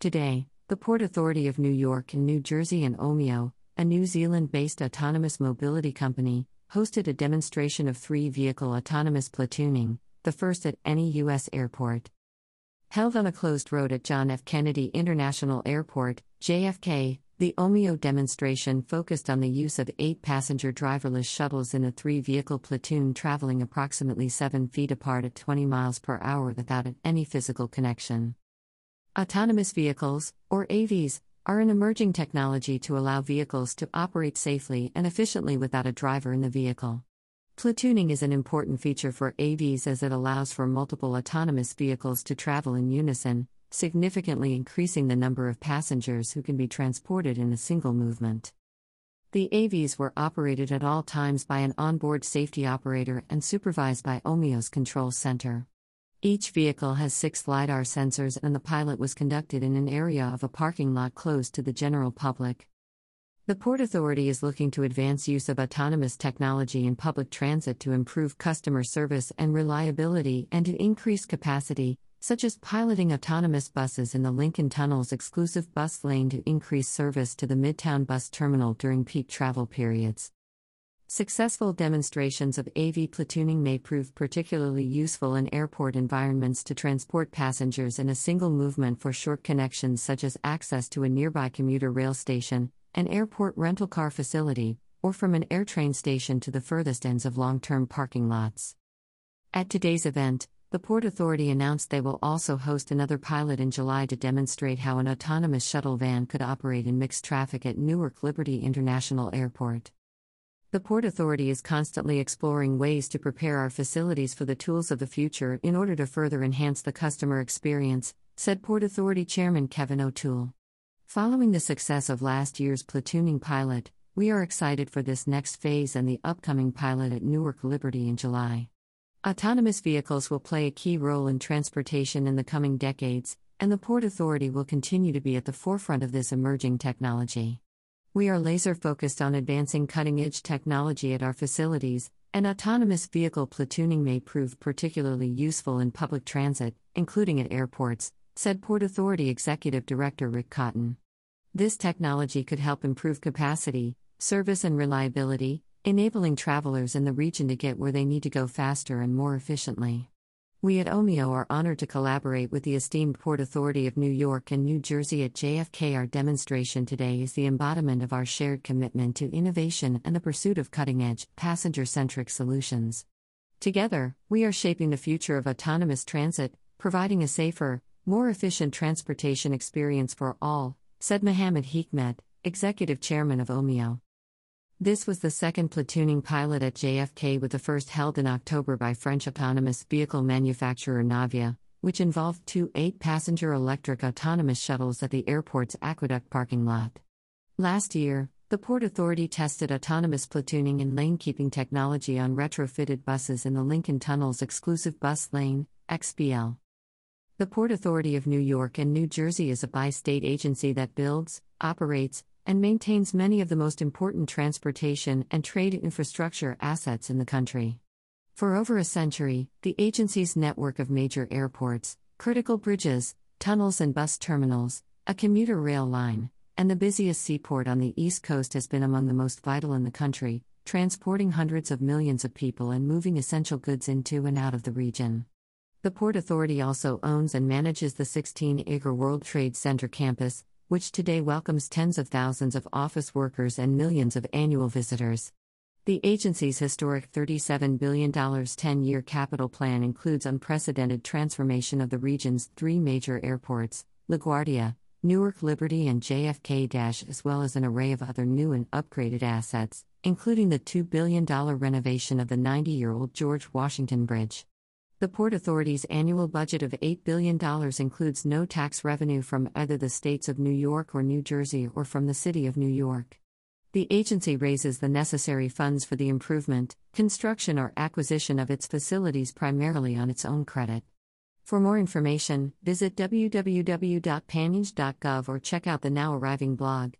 Today, the Port Authority of New York and New Jersey and Ohmio, a New Zealand based autonomous mobility company, hosted a demonstration of three vehicle autonomous platooning, the first at any U.S. airport. Held on a closed road at John F. Kennedy International Airport, JFK, the Ohmio demonstration focused on the use of eight passenger driverless shuttles in a three vehicle platoon traveling approximately 7 feet apart at 20 miles per hour without any physical connection. Autonomous vehicles, or AVs, are an emerging technology to allow vehicles to operate safely and efficiently without a driver in the vehicle. Platooning is an important feature for AVs as it allows for multiple autonomous vehicles to travel in unison, significantly increasing the number of passengers who can be transported in a single movement. The AVs were operated at all times by an onboard safety operator and supervised by Ohmio's control center. Each vehicle has six LiDAR sensors, and the pilot was conducted in an area of a parking lot closed to the general public. The Port Authority is looking to advance use of autonomous technology in public transit to improve customer service and reliability and to increase capacity, such as piloting autonomous buses in the Lincoln Tunnel's exclusive bus lane to increase service to the Midtown bus terminal during peak travel periods. Successful demonstrations of AV platooning may prove particularly useful in airport environments to transport passengers in a single movement for short connections such as access to a nearby commuter rail station, an airport rental car facility, or from an AirTrain station to the furthest ends of long term parking lots. At today's event, the Port Authority announced they will also host another pilot in July to demonstrate how an autonomous shuttle van could operate in mixed traffic at Newark Liberty International Airport. The Port Authority is constantly exploring ways to prepare our facilities for the tools of the future in order to further enhance the customer experience, said Port Authority Chairman Kevin O'Toole. Following the success of last year's platooning pilot, we are excited for this next phase and the upcoming pilot at Newark Liberty in July. Autonomous vehicles will play a key role in transportation in the coming decades, and the Port Authority will continue to be at the forefront of this emerging technology. We are laser focused on advancing cutting edge technology at our facilities, and autonomous vehicle platooning may prove particularly useful in public transit, including at airports, said Port Authority Executive Director Rick Cotton. This technology could help improve capacity, service, and reliability, enabling travelers in the region to get where they need to go faster and more efficiently. We at Ohmio are honored to collaborate with the esteemed Port Authority of New York and New Jersey at JFK. Our demonstration today is the embodiment of our shared commitment to innovation and the pursuit of cutting edge, passenger centric solutions. Together, we are shaping the future of autonomous transit, providing a safer, more efficient transportation experience for all, said Mohammed Hikmet, Executive Chairman of Ohmio. This was the second platooning pilot at JFK, with the first held in October by French autonomous vehicle manufacturer Navya, which involved two eight passenger electric autonomous shuttles at the airport's aqueduct parking lot. Last year, the Port Authority tested autonomous platooning and lane keeping technology on retrofitted buses in the Lincoln Tunnel's exclusive bus lane, XBL. The Port Authority of New York and New Jersey is a bi state agency that builds, operates, and maintains many of the most important transportation and trade infrastructure assets in the country. For over a century, the agency's network of major airports, critical bridges, tunnels, and bus terminals, a commuter rail line, and the busiest seaport on the East Coast has been among the most vital in the country, transporting hundreds of millions of people and moving essential goods into and out of the region. The Port Authority also owns and manages the 16 acre World Trade Center campus, which today welcomes tens of thousands of office workers and millions of annual visitors. The agency's historic $37 billion 10 year capital plan includes unprecedented transformation of the region's three major airports, LaGuardia, Newark Liberty, and JFK, as well as an array of other new and upgraded assets, including the $2 billion renovation of the 90 year old George Washington Bridge. The Port Authority's annual budget of $8 billion includes no tax revenue from either the states of New York or New Jersey or from the City of New York. The agency raises the necessary funds for the improvement, construction, or acquisition of its facilities primarily on its own credit. For more information, visit www.panynj.gov or check out the now arriving blog.